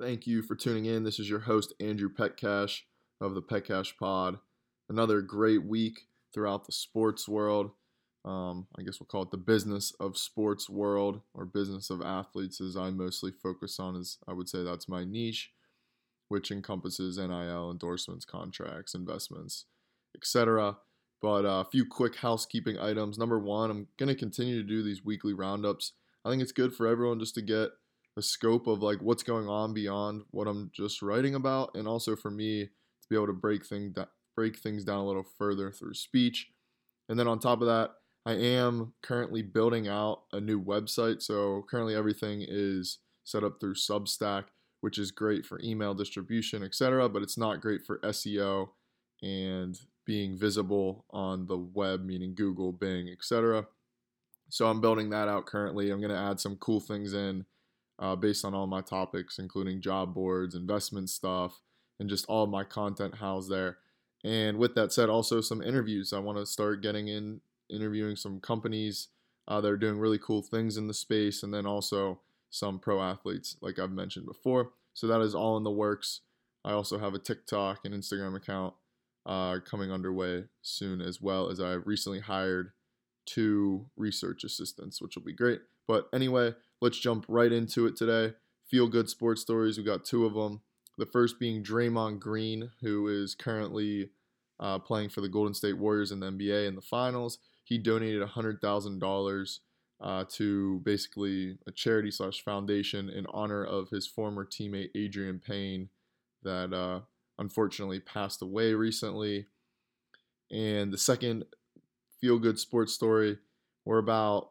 Thank you for tuning in. This is your host, Andrew Petcash of the Petcash Pod. Another great week throughout the sports world. Um, I guess we'll call it the business of sports world or business of athletes, as I mostly focus on. As I would say that's my niche, which encompasses NIL endorsements, contracts, investments, etc. But uh, a few quick housekeeping items. Number one, I'm going to continue to do these weekly roundups. I think it's good for everyone just to get a scope of like what's going on beyond what I'm just writing about, and also for me to be able to break things break things down a little further through speech. And then on top of that, I am currently building out a new website. So currently everything is set up through Substack, which is great for email distribution, etc. But it's not great for SEO and being visible on the web, meaning Google, Bing, etc. So I'm building that out currently. I'm going to add some cool things in uh, based on all my topics, including job boards, investment stuff, and just all my content housed there. And with that said, also some interviews. I want to start getting in interviewing some companies uh, that are doing really cool things in the space, and then also some pro athletes, like I've mentioned before. So that is all in the works. I also have a TikTok and Instagram account uh, coming underway soon, as well as I recently hired two research assistants, which will be great. But anyway, let's jump right into it today. Feel good sports stories. We got two of them. The first being Draymond Green, who is currently uh, playing for the Golden State Warriors in the NBA in the finals. He donated $100,000 uh, to basically a charity slash foundation in honor of his former teammate Adreian Payne that uh, unfortunately passed away recently. And the second feel good sports story, we're about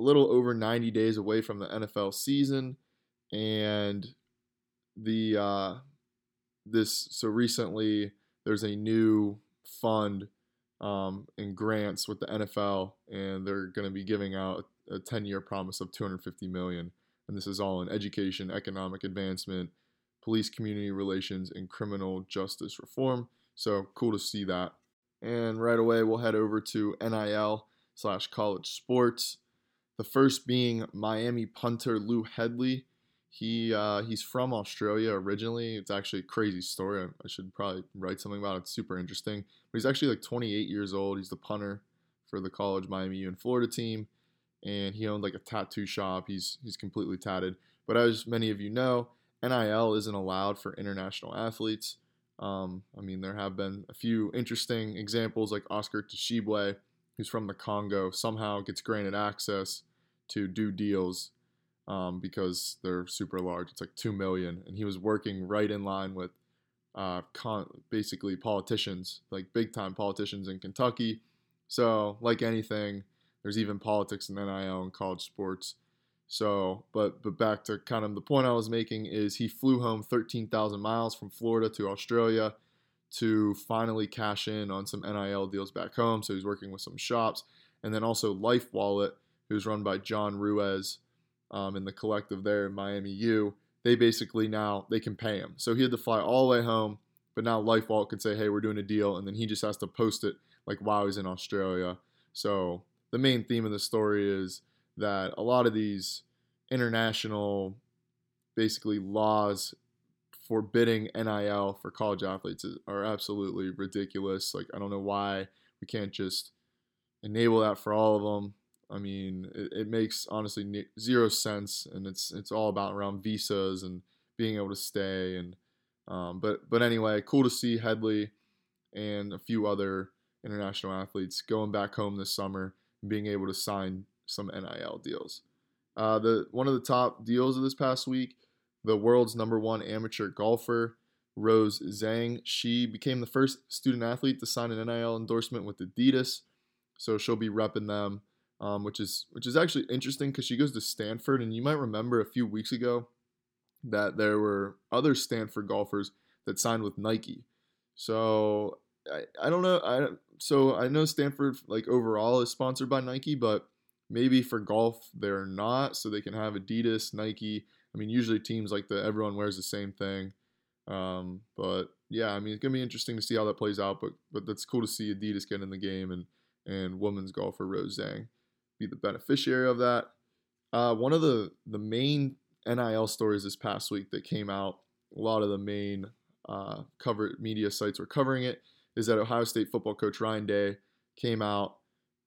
a little over 90 days away from the NFL season, and the uh, this so recently there's a new fund um, and grants with the NFL, and they're going to be giving out a 10-year promise of 250 million, and this is all in education, economic advancement, police community relations, and criminal justice reform. So cool to see that. And right away, we'll head over to NIL slash college sports. The first being Miami punter Lou Hedley. He uh, he's from Australia originally. It's actually a crazy story. I should probably write something about it. It's super interesting. But he's actually like 28 years old. He's the punter for the college Miami U and Florida team, and he owned like a tattoo shop. He's he's completely tatted. But as many of you know, NIL isn't allowed for international athletes. Um, I mean, there have been a few interesting examples, like Oscar Tshiebwe, who's from the Congo, somehow gets granted access to do deals um, because they're super large. It's like two million, and he was working right in line with uh, con- basically politicians, like big time politicians in Kentucky. So, like anything, there's even politics in NIL and college sports. So, but but back to kind of the point I was making is he flew home 13,000 miles from Florida to Australia to finally cash in on some NIL deals back home. So he's working with some shops, and then also Life Wallet who's run by John Ruiz um, in the collective there in Miami U, they basically now they can pay him. So he had to fly all the way home, but now LifeWallet can say, "Hey, we're doing a deal," and then he just has to post it like while he's in Australia. So the main theme of the story is that a lot of these international, basically laws forbidding NIL for college athletes are absolutely ridiculous. Like I don't know why we can't just enable that for all of them. I mean, it, it makes honestly zero sense, and it's it's all about around visas and being able to stay. And um, but but anyway, cool to see Hedley and a few other international athletes going back home this summer and being able to sign some NIL deals. Uh, the one of the top deals of this past week, the world's number one amateur golfer, Rose Zhang. She became the first student athlete to sign an NIL endorsement with Adidas, so she'll be repping them um, which is which is actually interesting because she goes to Stanford, and you might remember a few weeks ago that there were other Stanford golfers that signed with Nike. So I, I don't know. I so I know Stanford like overall is sponsored by Nike, but maybe for golf they're not, so they can have Adidas, Nike. I mean, usually teams like the everyone wears the same thing. Um, but yeah, I mean, it's gonna be interesting to see how that plays out. But but that's cool to see Adidas get in the game and and women's golfer Rose Zhang be the beneficiary of that. Uh, one of the the main NIL stories this past week that came out. A lot of the main uh, cover media sites were covering it. Is that Ohio State football coach Ryan Day came out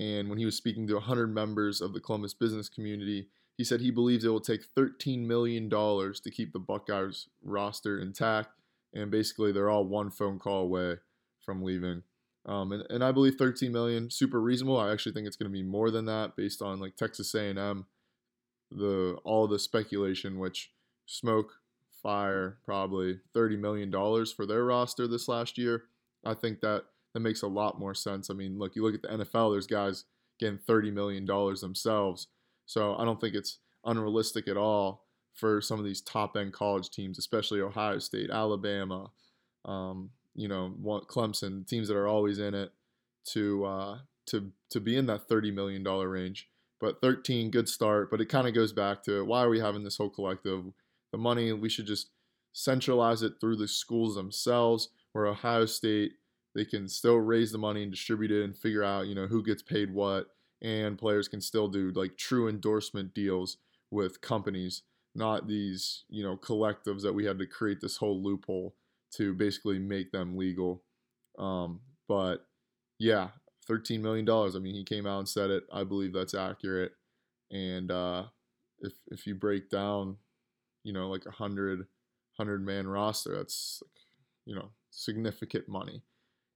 and when he was speaking to 100 members of the Columbus business community, he said he believes it will take $13 million to keep the Buckeyes roster intact. And basically, they're all one phone call away from leaving. Um, and, and I believe 13 million super reasonable. I actually think it's going to be more than that based on like Texas A&M, the all the speculation, which smoke, fire, probably 30 million dollars for their roster this last year. I think that that makes a lot more sense. I mean, look, you look at the NFL, there's guys getting $30 million themselves. So I don't think it's unrealistic at all for some of these top end college teams, especially Ohio State, Alabama, um, you know, Clemson, teams that are always in it to uh, to to be in that $30 million range. But 13, good start. But it kind of goes back to why are we having this whole collective? The money, we should just centralize it through the schools themselves, where Ohio State they can still raise the money and distribute it and figure out, you know, who gets paid what. And players can still do like true endorsement deals with companies, not these, you know, collectives that we had to create this whole loophole to basically make them legal. Um, but yeah, $13 million. I mean, he came out and said it. I believe that's accurate. And uh, if, if you break down, you know, like a hundred, hundred man roster, that's, you know, significant money.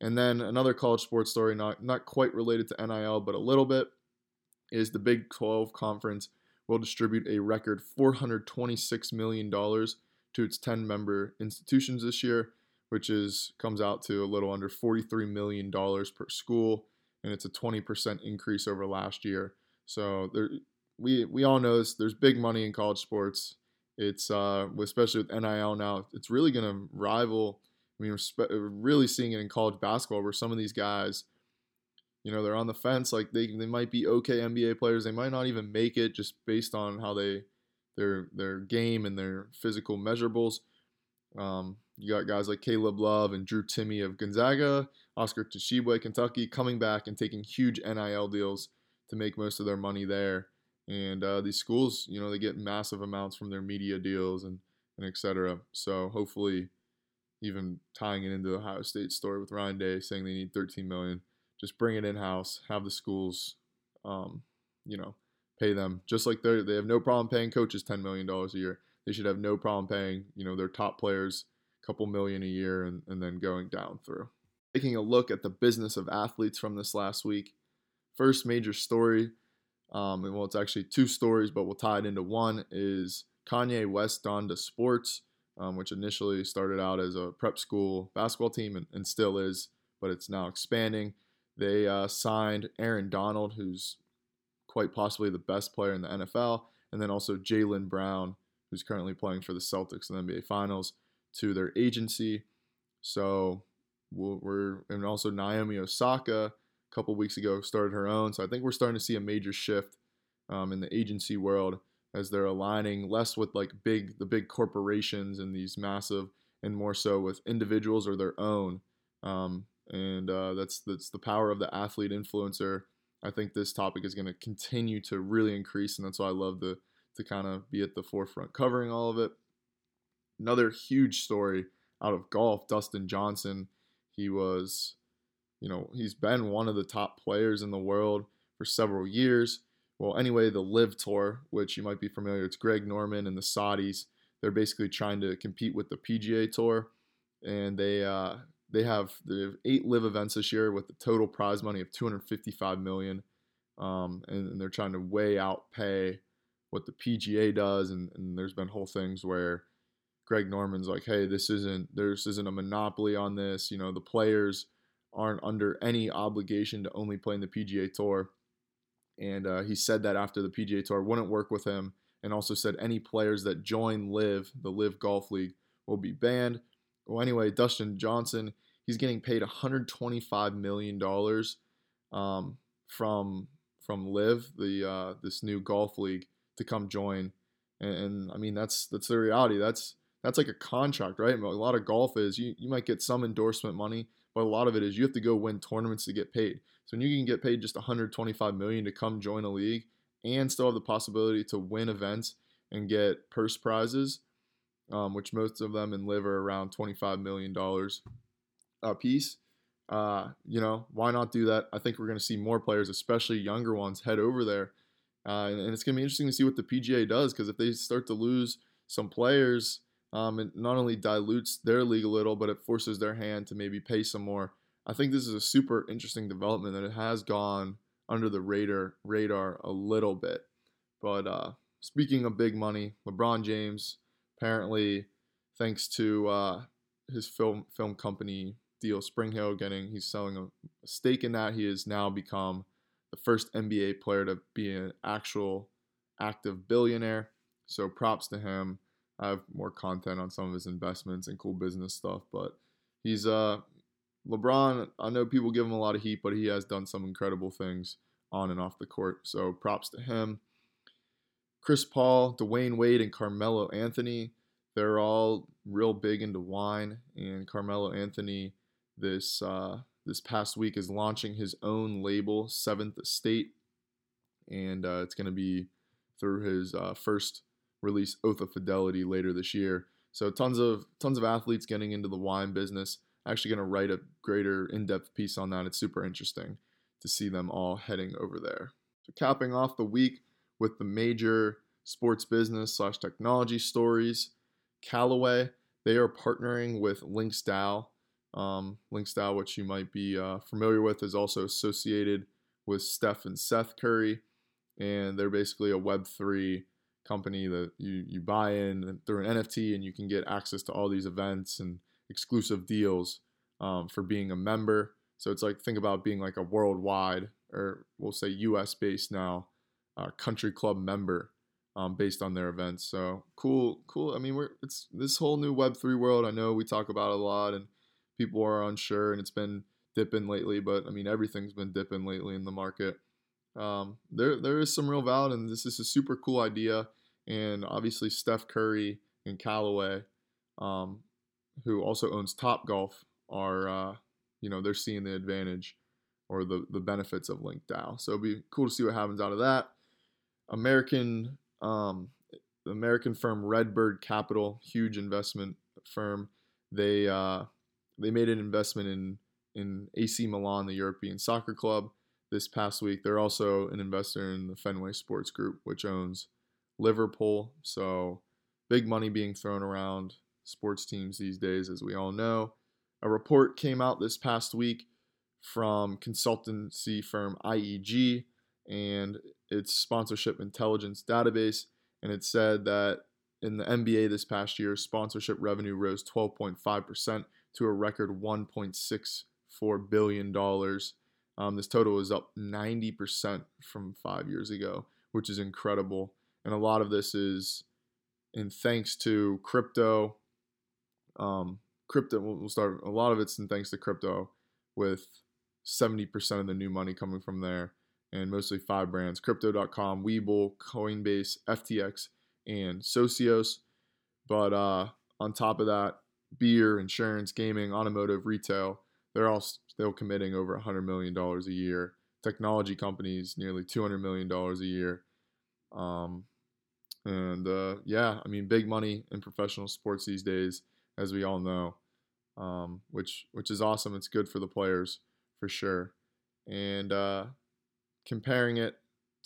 And then another college sports story, not not quite related to NIL, but a little bit, is the Big 12 conference will distribute a record 426 million dollars to its 10 member institutions this year, which is comes out to a little under 43 million dollars per school, and it's a 20% increase over last year. So there, we we all know this. There's big money in college sports. It's uh, especially with NIL now. It's really going to rival I mean, we're really seeing it in college basketball where some of these guys, you know, they're on the fence. Like they, they might be okay NBA players. They might not even make it just based on how they, their their game and their physical measurables. Um, you got guys like Caleb Love and Drew Timme of Gonzaga, Oscar Tshiebwe, Kentucky, coming back and taking huge NIL deals to make most of their money there. And uh, these schools, you know, they get massive amounts from their media deals and and etc. So hopefully even tying it into the Ohio State story with Ryan Day saying they need 13 million. Just bring it in house, have the schools, um, you know, pay them just like they they have no problem paying coaches 10 million dollars a year. They should have no problem paying you know their top players a couple million a year and, and then going down through. Taking a look at the business of athletes from this last week. First major story, um, and well, it's actually two stories, but we'll tie it into one. Is Kanye West Donda sports? um, which initially started out as a prep school basketball team and, and still is, but it's now expanding. They uh, signed Aaron Donald, who's quite possibly the best player in the NFL, and then also Jaylen Brown, who's currently playing for the Celtics in the NBA Finals, to their agency. So we're and also Naomi Osaka a couple weeks ago started her own. So I think we're starting to see a major shift um, in the agency world as they're aligning less with like big the big corporations and these massive and more so with individuals or their own um, and uh, that's that's the power of the athlete influencer i think this topic is going to continue to really increase and that's why i love to to kind of be at the forefront covering all of it. Another huge story out of golf dustin johnson. He was you know he's been one of the top players in the world for several years. Well, anyway, the LIV Tour, which you might be familiar, it's Greg Norman and the Saudis. They're basically trying to compete with the PGA Tour, and they uh, they have they have eight live events this year with the total prize money of 255 million, um, and, and, they're trying to way out pay what the PGA does, and, and there's been whole things where Greg Norman's like, hey, this isn't this isn't a monopoly on this. You know, the players aren't under any obligation to only play in the PGA Tour and uh, he said that after the PGA Tour wouldn't work with him, and also said any players that join LIV, the LIV Golf League, will be banned. Well, anyway, Dustin Johnson, he's getting paid 125 million dollars um, from from LIV, the uh, this new golf league, to come join. And, and, I mean, that's that's the reality. That's that's like a contract, right? A lot of golf is you you might get some endorsement money, but a lot of it is you have to go win tournaments to get paid. So when you can get paid just 125 million to come join a league and still have the possibility to win events and get purse prizes, um, which most of them in are around $25 million a piece. Uh, you know, why not do that? I think we're going to see more players, especially younger ones, head over there. Uh, and, and, it's going to be interesting to see what the PGA does because if they start to lose some players, um, it not only dilutes their league a little, but it forces their hand to maybe pay some more. I think this is a super interesting development that it has gone under the radar radar a little bit. But uh, speaking of big money, LeBron James apparently, thanks to uh, his film film company deal, Spring Hill getting he's selling a, stake in that. He has now become the first NBA player to be an actual active billionaire. So props to him. I have more content on some of his investments and cool business stuff, but he's uh LeBron. I know people give him a lot of heat, but he has done some incredible things on and off the court. So props to him. Chris Paul, Dwyane Wade, and Carmelo Anthony. They're all real big into wine, and Carmelo Anthony this uh, this past week is launching his own label, Seventh Estate, and uh, it's going to be through his uh, first release, Oath of Fidelity, later this year. So tons of tons of athletes getting into the wine business. Actually, going to write a greater in-depth piece on that. It's super interesting to see them all heading over there. So capping off the week with the major sports business slash technology stories. Callaway, they are partnering with LinksDAO. Um, LinksDAO, which you might be uh, familiar with, is also associated with Steph and Seth Curry, and they're basically a Web3 company that you, you buy in through an NFT and you can get access to all these events and exclusive deals um, for being a member. So it's like think about being like a worldwide or we'll say US based now uh, country club member um, based on their events. So cool, cool. I mean, we're it's this whole new Web three world. I know we talk about a lot, and people are unsure, and it's been dipping lately. But I mean, everything's been dipping lately in the market. Um, there there is some real value, and this is a super cool idea. And obviously, Steph Curry and Callaway, um, who also owns Top Golf, are uh, you know they're seeing the advantage or the the benefits of LinksDAO. So it'd be cool to see what happens out of that. American um, American firm Redbird Capital, huge investment firm. They uh, they made an investment in in AC Milan, the European soccer club, this past week. They're also an investor in the Fenway Sports Group, which owns Liverpool. So big money being thrown around sports teams these days, as we all know. A report came out this past week from consultancy firm IEG and its sponsorship intelligence database, and it said that in the NBA this past year, sponsorship revenue rose 12.5% to a record 1.64 billion dollars. Um, this total is up 90% from five years ago, which is incredible. And a lot of this is in thanks to crypto. Um, crypto, we'll start. A lot of it's in thanks to crypto, with 70% of the new money coming from there and mostly five brands Crypto.com, Webull, Coinbase, FTX, and Socios. But uh, on top of that, beer, insurance, gaming, automotive, retail, they're all still committing over $100 million a year. Technology companies, nearly $200 million a year. Um, and uh, yeah, I mean, big money in professional sports these days, as we all know, um, which which is awesome. It's good for the players for sure. And uh, comparing it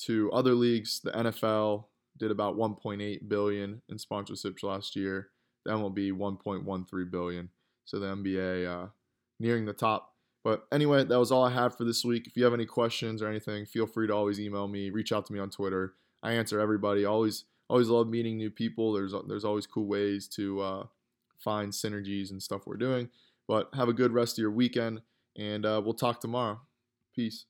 to other leagues, the NFL did about 1.8 billion in sponsorships last year. The MLB 1.13 billion. So the NBA uh, nearing the top. But anyway, that was all I had for this week. If you have any questions or anything, feel free to always email me, reach out to me on Twitter. I answer everybody. Always, always love meeting new people. There's there's always cool ways to uh, find synergies and stuff we're doing. But have a good rest of your weekend, and uh, we'll talk tomorrow. Peace.